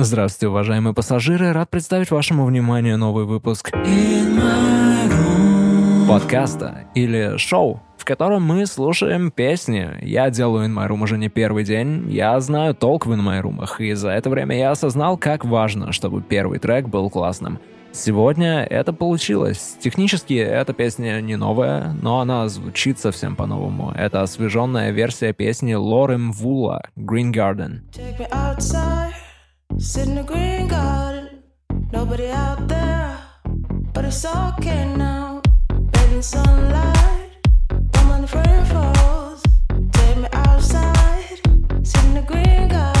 Здравствуйте, уважаемые пассажиры. Рад представить вашему вниманию новый выпуск подкаста или шоу, в котором мы слушаем песни. Я делаю In My Room уже не первый день. Я знаю толк в In My Room, и за это время я осознал, как важно, чтобы первый трек был классным. Сегодня это получилось. Технически эта песня не новая, но она звучит совсем по-новому. Это освеженная версия песни Лорем Вула «Green Garden». Take me outside. Sit in the green garden, nobody out there, but it's okay now. Bathing sunlight, I'm on the front falls. Take me outside, sit in the green garden.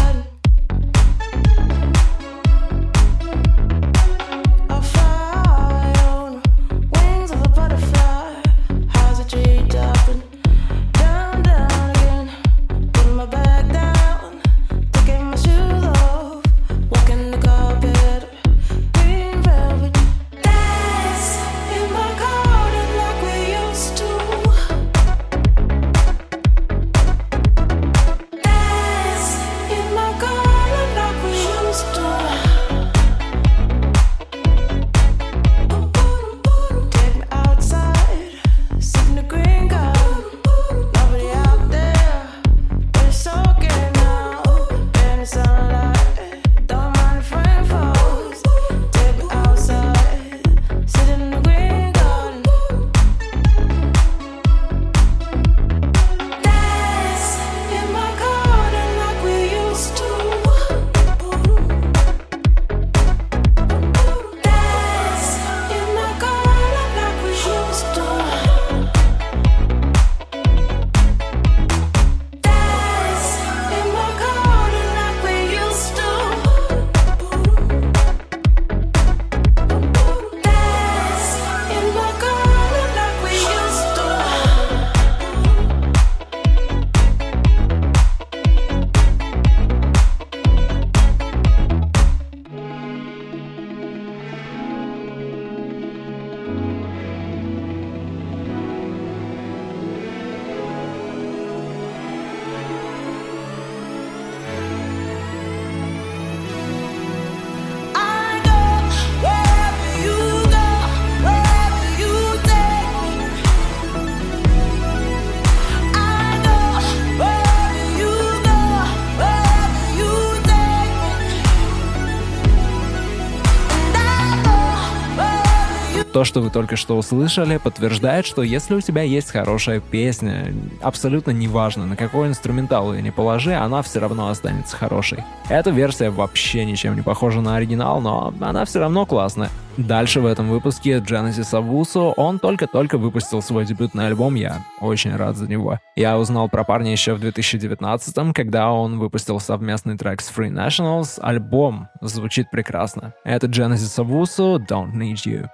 То, что вы только что услышали, подтверждает, что если у тебя есть хорошая песня, абсолютно неважно, на какой инструментал ее не положи, она все равно останется хорошей. Эта версия вообще ничем не похожа на оригинал, но она все равно классная. Дальше в этом выпуске Genesis Авусу, он только-только выпустил свой дебютный альбом, я очень рад за него. Я узнал про парня еще в 2019 когда он выпустил совместный трек с Free Nationals. Альбом звучит прекрасно. Это Genesis Авусу Don't Need You.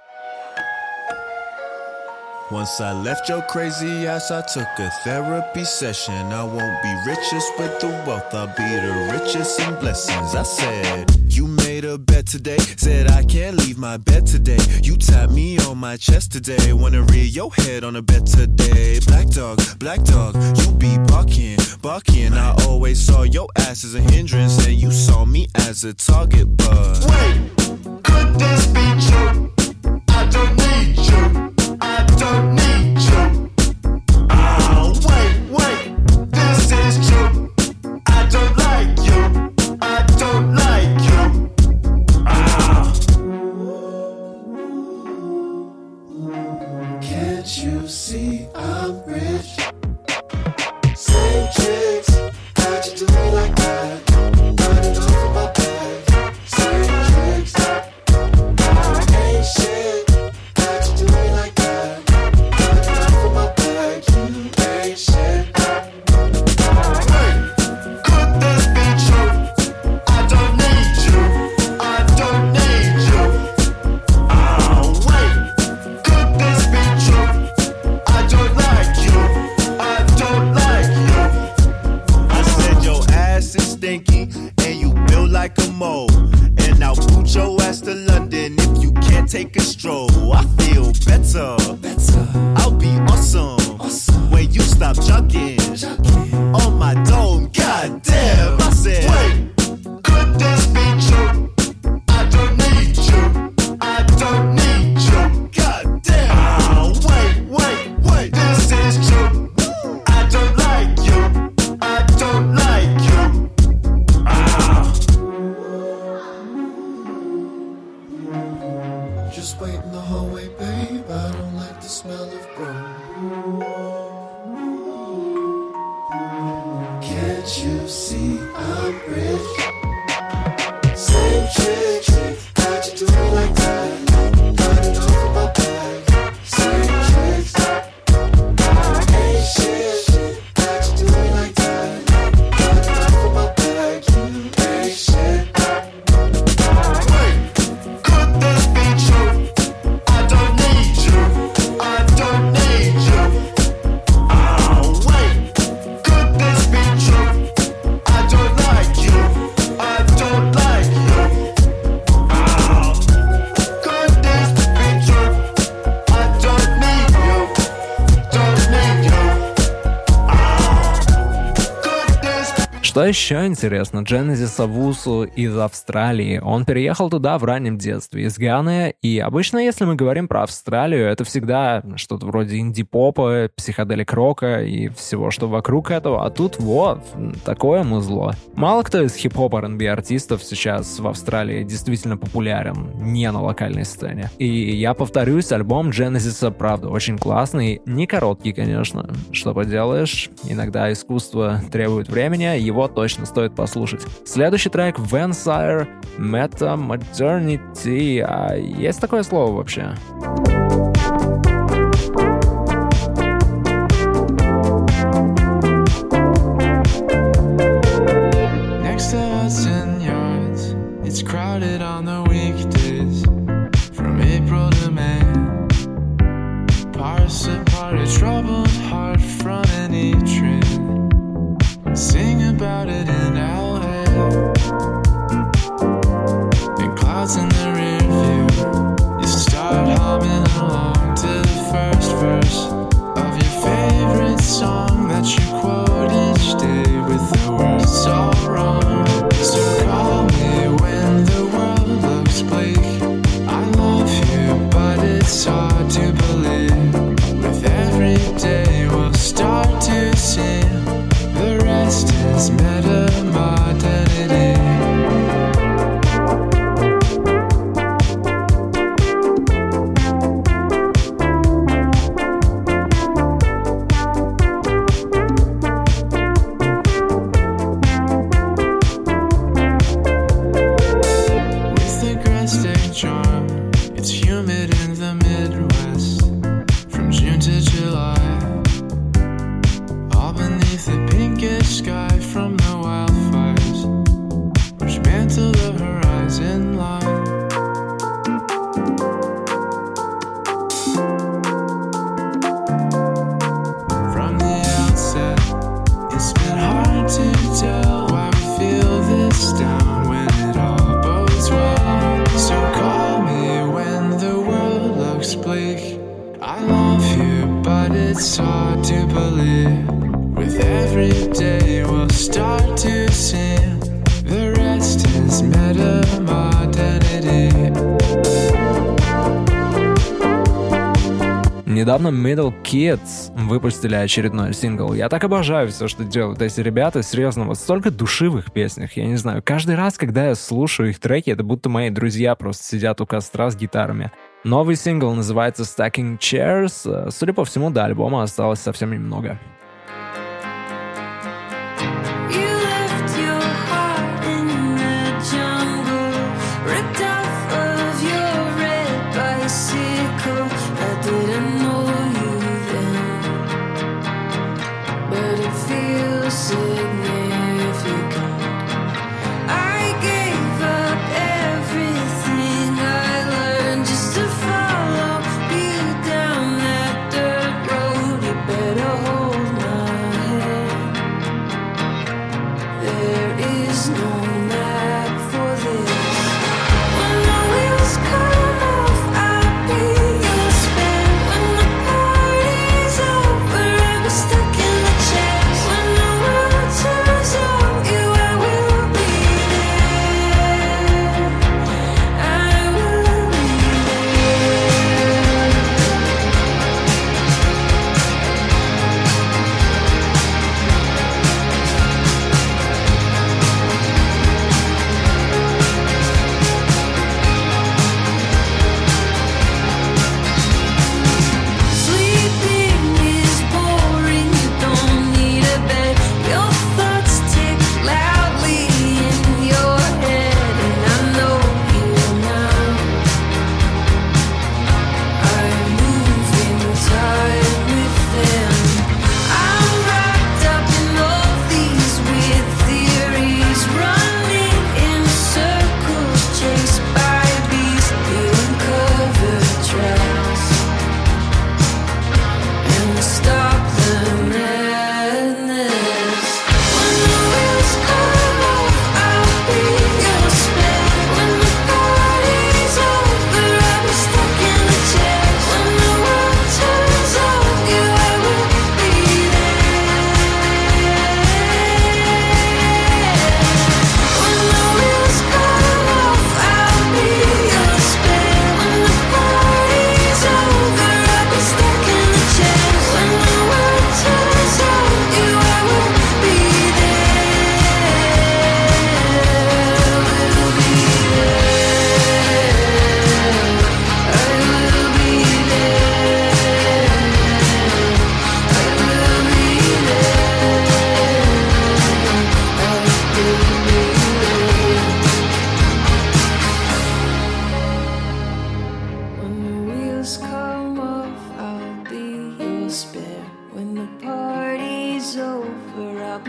Once I left your crazy ass, I took a therapy session. I won't be richest with the wealth, I'll be the richest in blessings. I said, You made a bet today, said I can't leave my bed today. You tapped me on my chest today, wanna rear your head on a bet today. Black dog, black dog, you be barking, barking. I always saw your ass as a hindrance, and you saw me as a target, but. Wait, could this be true? I don't need you. Just wait in the hallway, babe. I don't like the smell of broom. Can't you see I'm rich? Same chick. Еще интересно, Дженезис Авусу из Австралии. Он переехал туда в раннем детстве, из Ганы, и обычно, если мы говорим про Австралию, это всегда что-то вроде инди-попа, психоделик-рока и всего, что вокруг этого, а тут вот, такое музло. Мало кто из хип-хоп R&B артистов сейчас в Австралии действительно популярен, не на локальной сцене. И я повторюсь, альбом Дженезиса, правда, очень классный, не короткий, конечно. Что поделаешь, иногда искусство требует времени, его точно стоит послушать. Следующий трек Vansire Meta Modernity. А есть такое слово вообще? It's Недавно Middle Kids выпустили очередной сингл. Я так обожаю все, что делают эти ребята. Серьезно, вот столько души в их песнях. Я не знаю, каждый раз, когда я слушаю их треки, это будто мои друзья просто сидят у костра с гитарами. Новый сингл называется Stacking Chairs. Судя по всему, до альбома осталось совсем немного. You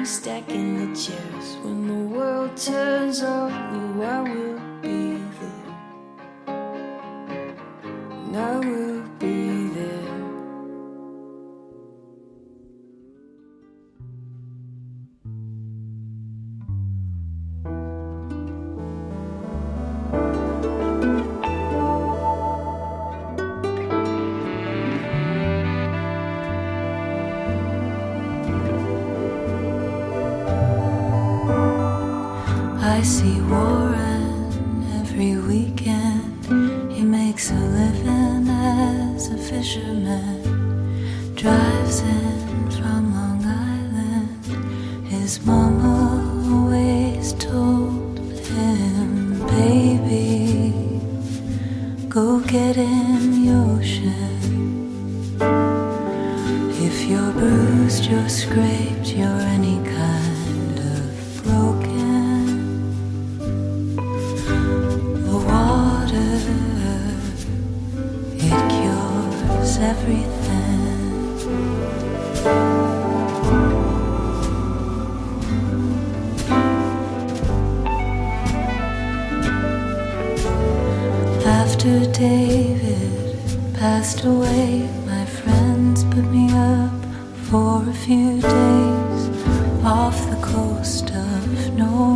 stacking the chairs when the world turns on you. I will. David passed away, my friends put me up for a few days off the coast of Norway.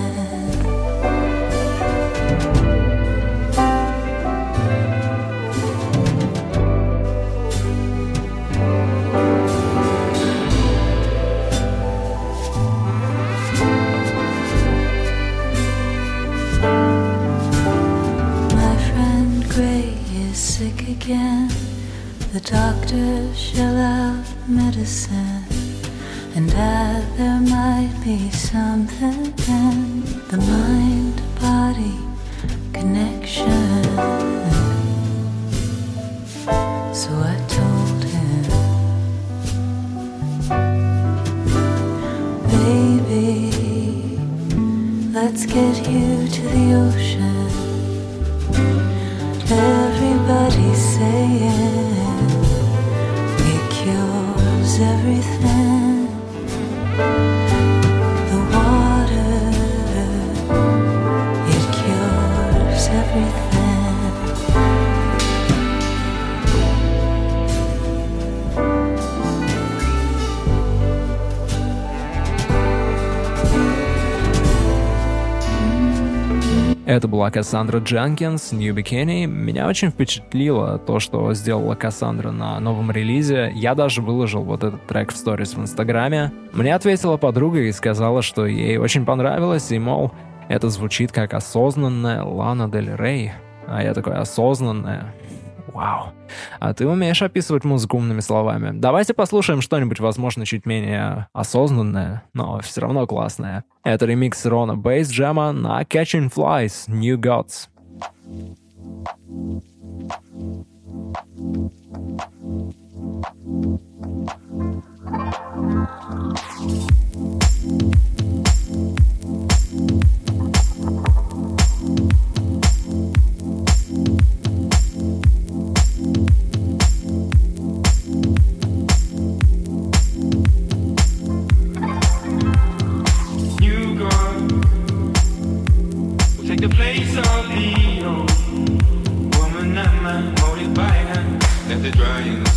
shell out medicine, and that there might be something Это была Кассандра Джанкинс, New Bikini. Меня очень впечатлило то, что сделала Кассандра на новом релизе. Я даже выложил вот этот трек в сторис в Инстаграме. Мне ответила подруга и сказала, что ей очень понравилось, и, мол, это звучит как осознанная Лана Дель Рей. А я такой, осознанная? Вау. А ты умеешь описывать музыку умными словами. Давайте послушаем что-нибудь, возможно, чуть менее осознанное, но все равно классное. Это ремикс Рона Бейс Джема на Catching Flies New Gods. You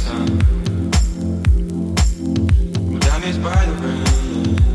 time. Damaged by the rain.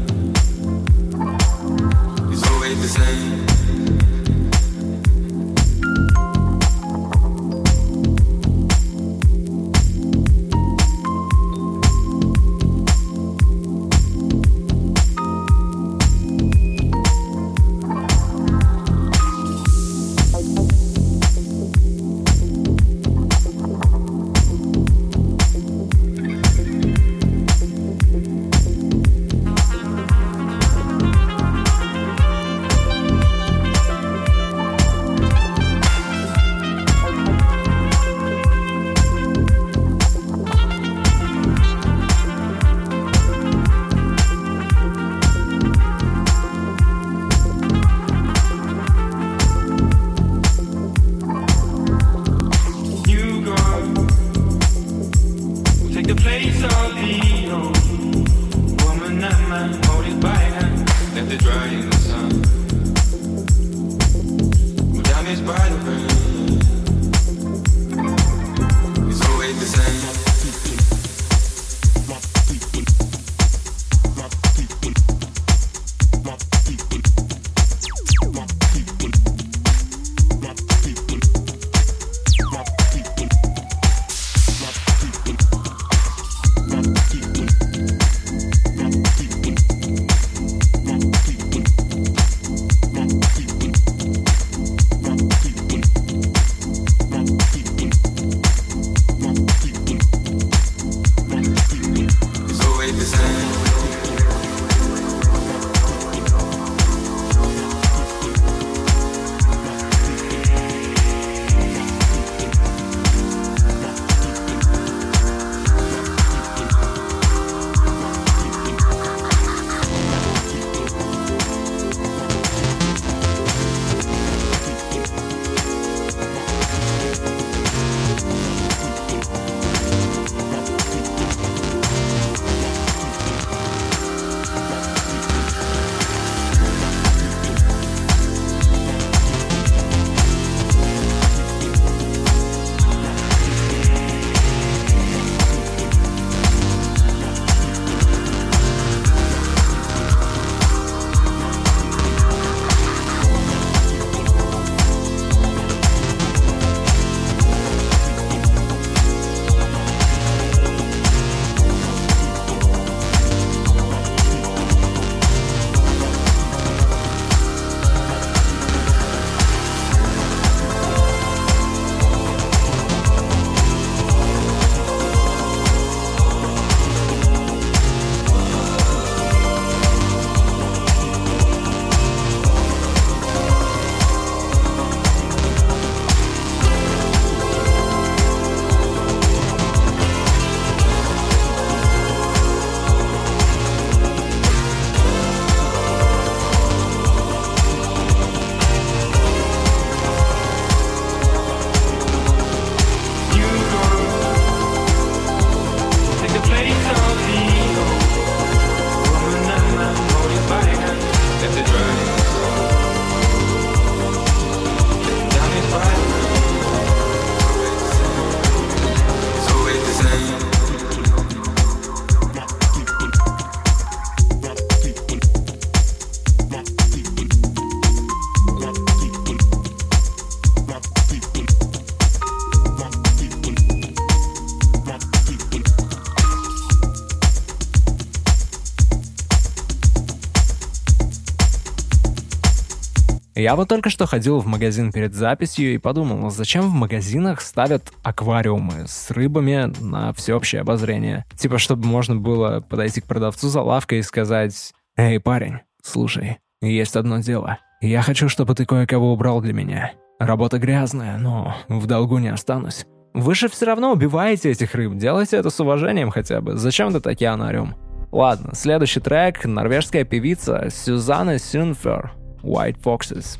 Я вот только что ходил в магазин перед записью и подумал, зачем в магазинах ставят аквариумы с рыбами на всеобщее обозрение? Типа, чтобы можно было подойти к продавцу за лавкой и сказать, «Эй, парень, слушай, есть одно дело. Я хочу, чтобы ты кое-кого убрал для меня. Работа грязная, но в долгу не останусь. Вы же все равно убиваете этих рыб, делайте это с уважением хотя бы. Зачем этот океанариум?» Ладно, следующий трек — норвежская певица Сюзанна Сюнфер White Foxes.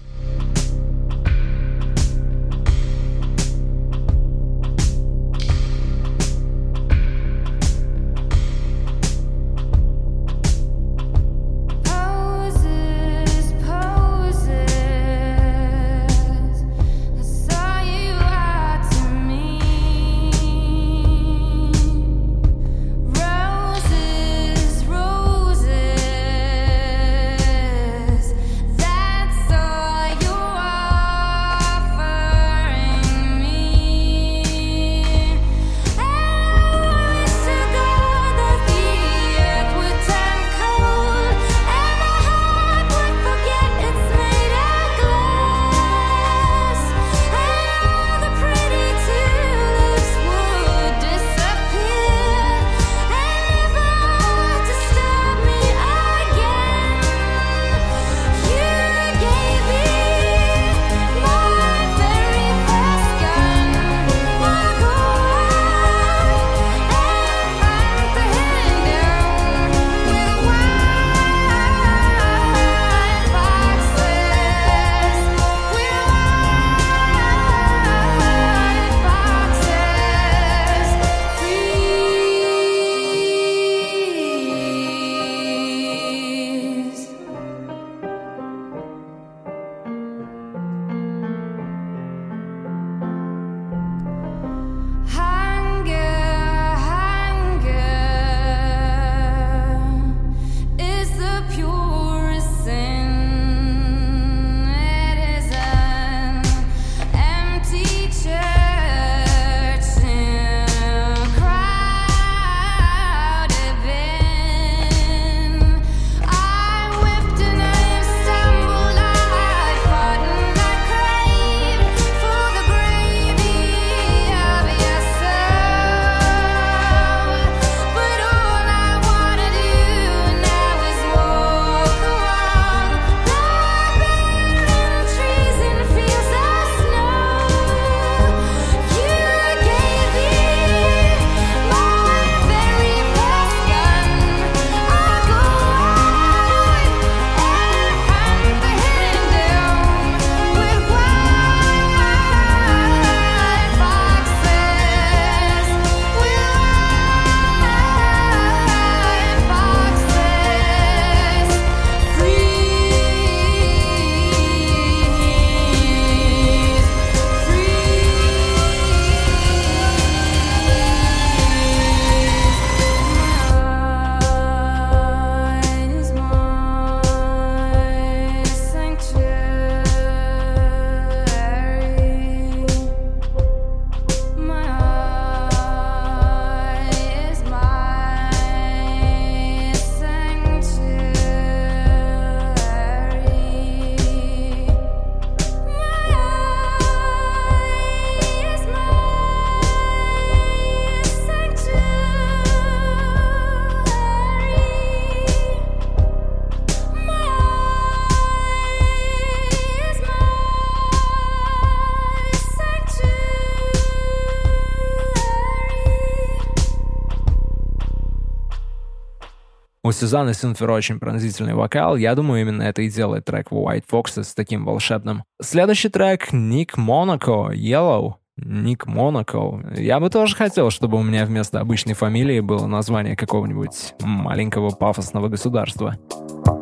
Сюзанны Синфер очень пронзительный вокал. Я думаю, именно это и делает трек White Fox с таким волшебным. Следующий трек — Ник Монако, Yellow. Ник Монако. Я бы тоже хотел, чтобы у меня вместо обычной фамилии было название какого-нибудь маленького пафосного государства. Thank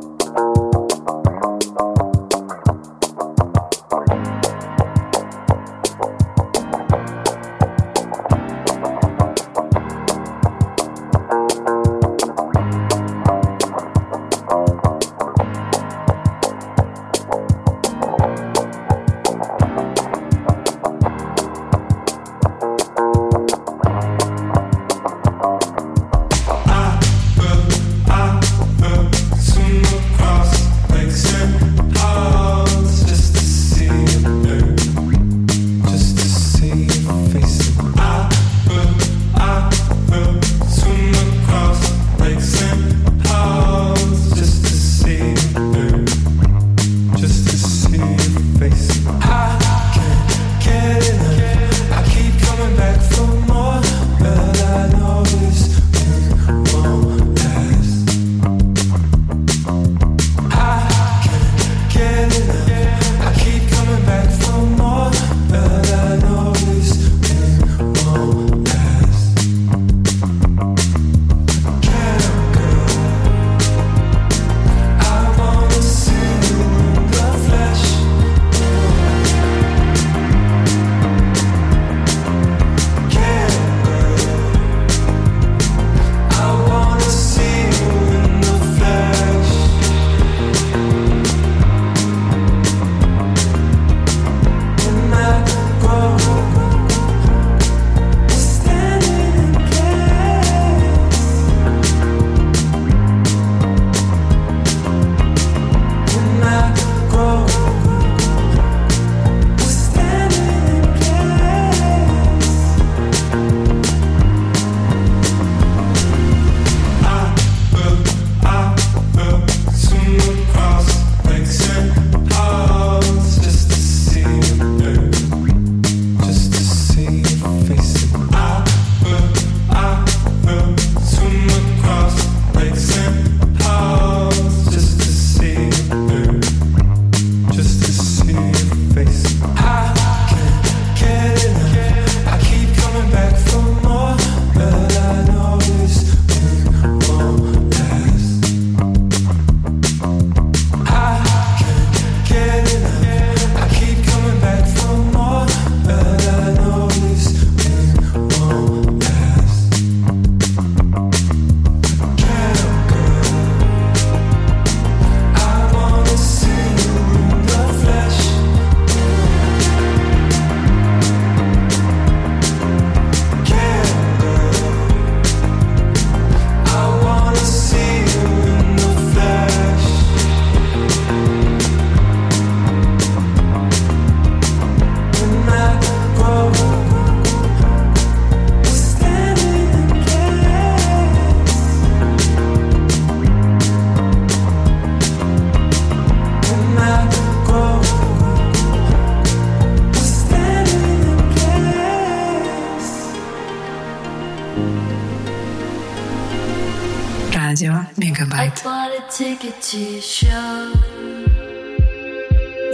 night. I bought a ticket to your show.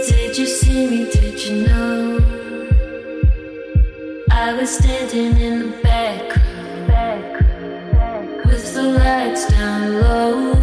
Did you see me? Did you know? I was standing in the back, back, back. with the lights down low.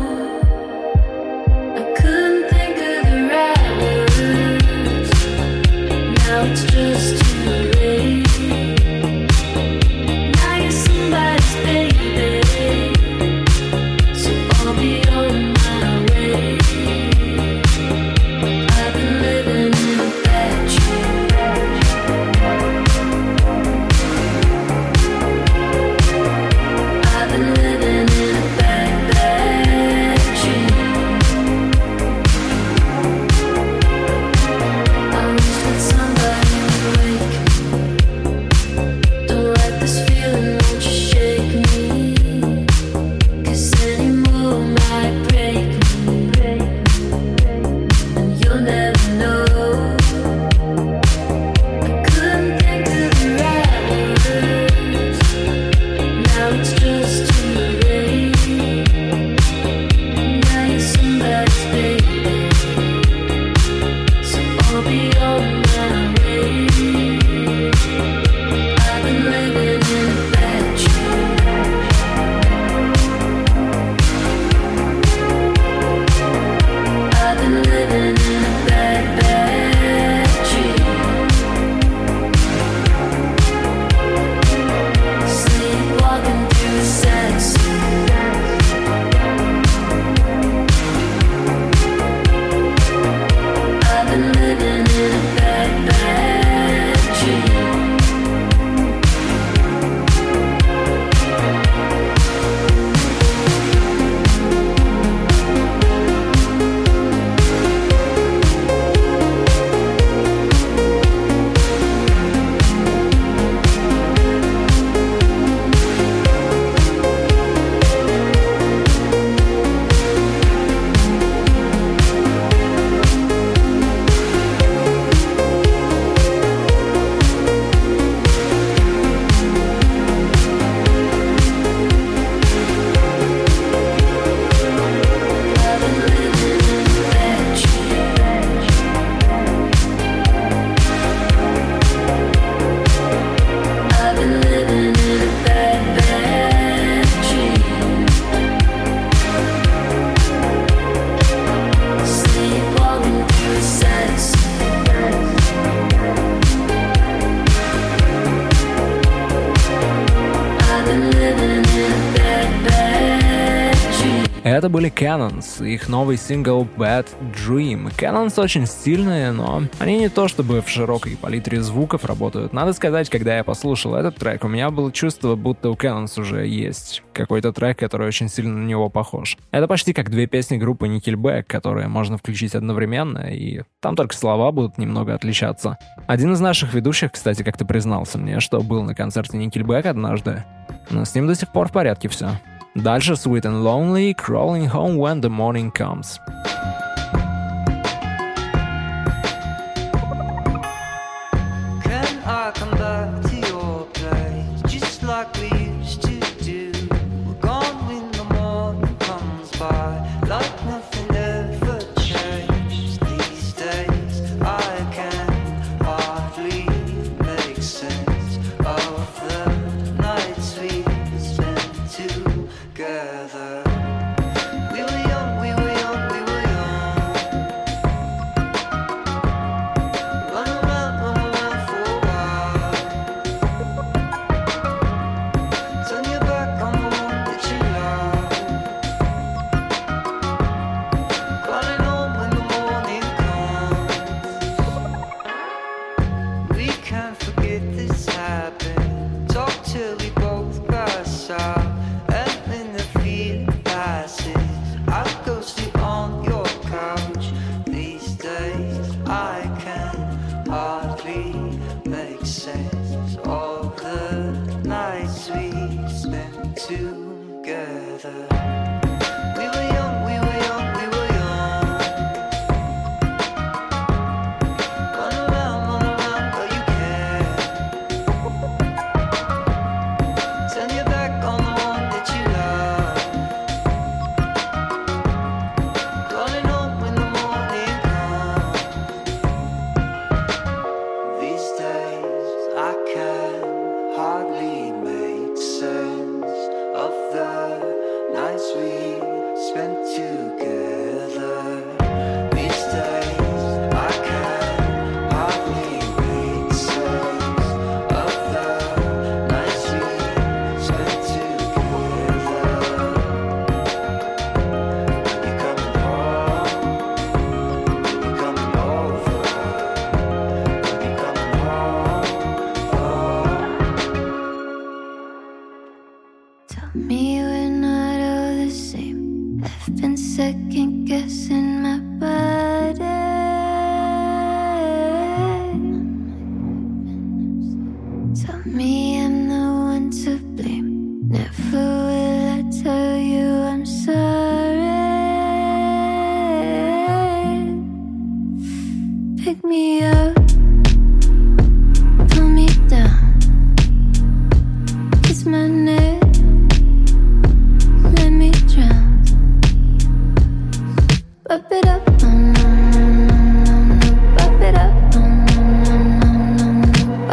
Cannons, их новый сингл Bad Dream. Cannons очень стильные, но они не то чтобы в широкой палитре звуков работают. Надо сказать, когда я послушал этот трек, у меня было чувство, будто у Cannons уже есть какой-то трек, который очень сильно на него похож. Это почти как две песни группы Nickelback, которые можно включить одновременно, и там только слова будут немного отличаться. Один из наших ведущих, кстати, как-то признался мне, что был на концерте Nickelback однажды, но с ним до сих пор в порядке все. Дальше Sweet and Lonely, Crawling Home When the Morning Comes.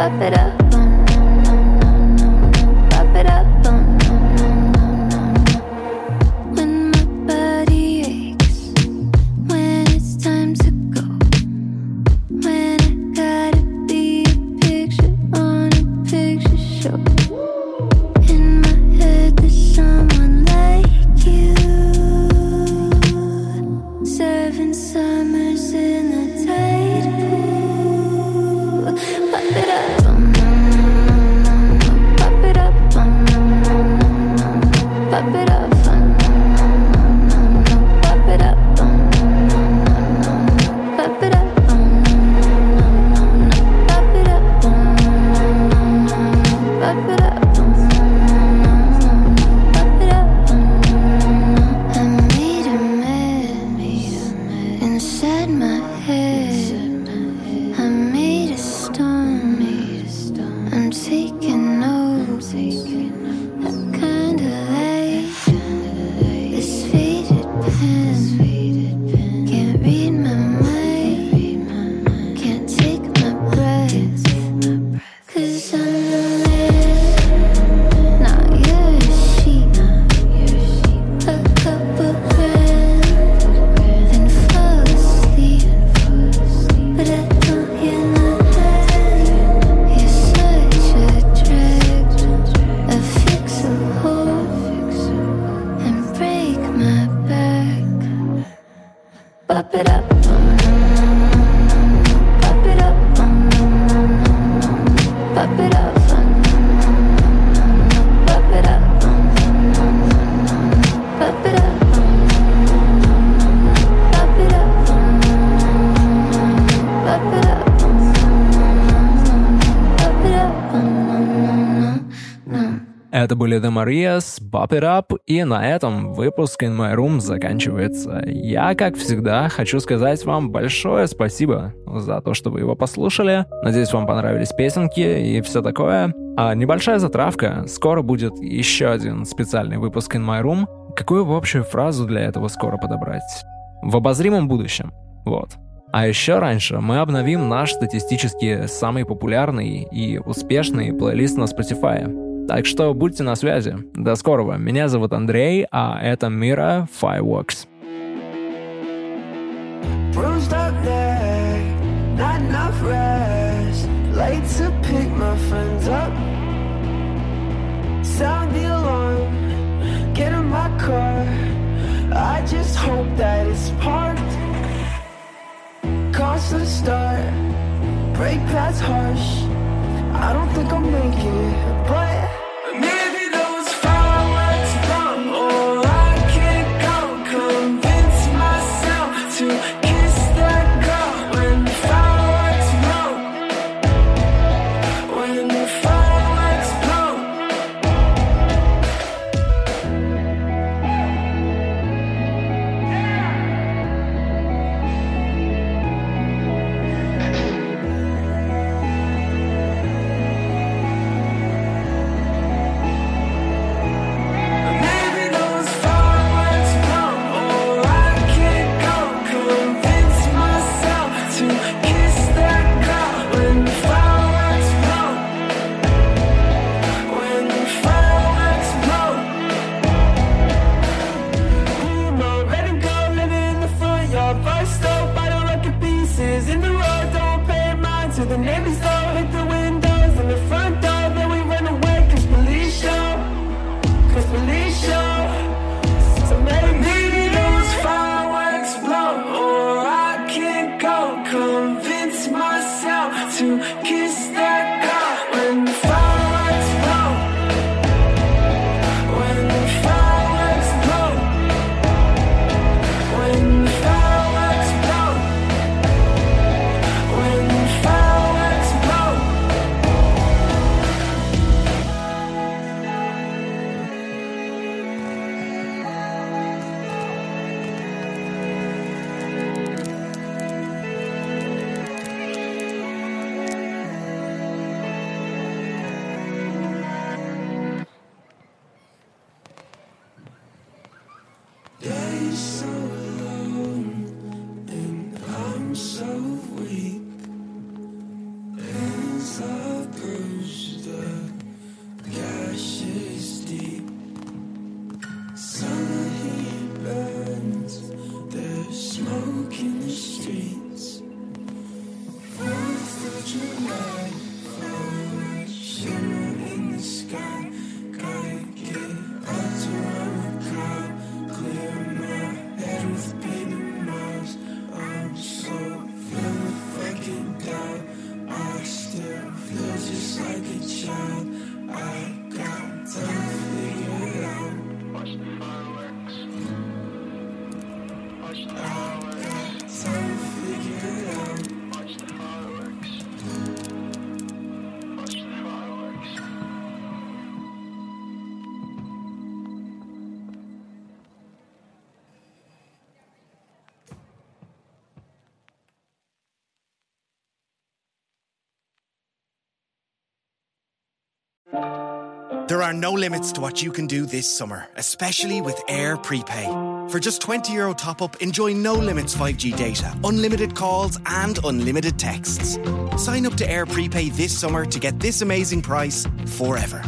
up it up. Были The Bop It Up, и на этом выпуск In My Room заканчивается. Я, как всегда, хочу сказать вам большое спасибо за то, что вы его послушали. Надеюсь, вам понравились песенки и все такое. А небольшая затравка. Скоро будет еще один специальный выпуск In My Room. Какую бы общую фразу для этого скоро подобрать? В обозримом будущем. Вот. А еще раньше мы обновим наш статистически самый популярный и успешный плейлист на Spotify. Так что будьте на связи. До скорого. Меня зовут Андрей, а это Мира Fireworks. Sound the alarm, get in my car. I just hope that it's parked. Cause the start, brake pads harsh. I don't think I'll make it, but The than everything. There are no limits to what you can do this summer, especially with Air Prepay. For just 20 euro top up, enjoy no limits 5G data, unlimited calls, and unlimited texts. Sign up to Air Prepay this summer to get this amazing price forever.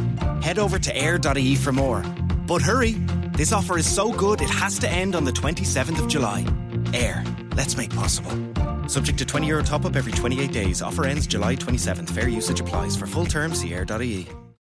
Head over to air.ie for more. But hurry, this offer is so good it has to end on the 27th of July. Air, let's make possible. Subject to 20 euro top up every 28 days. Offer ends July 27th. Fair usage applies. For full terms, see air.ie.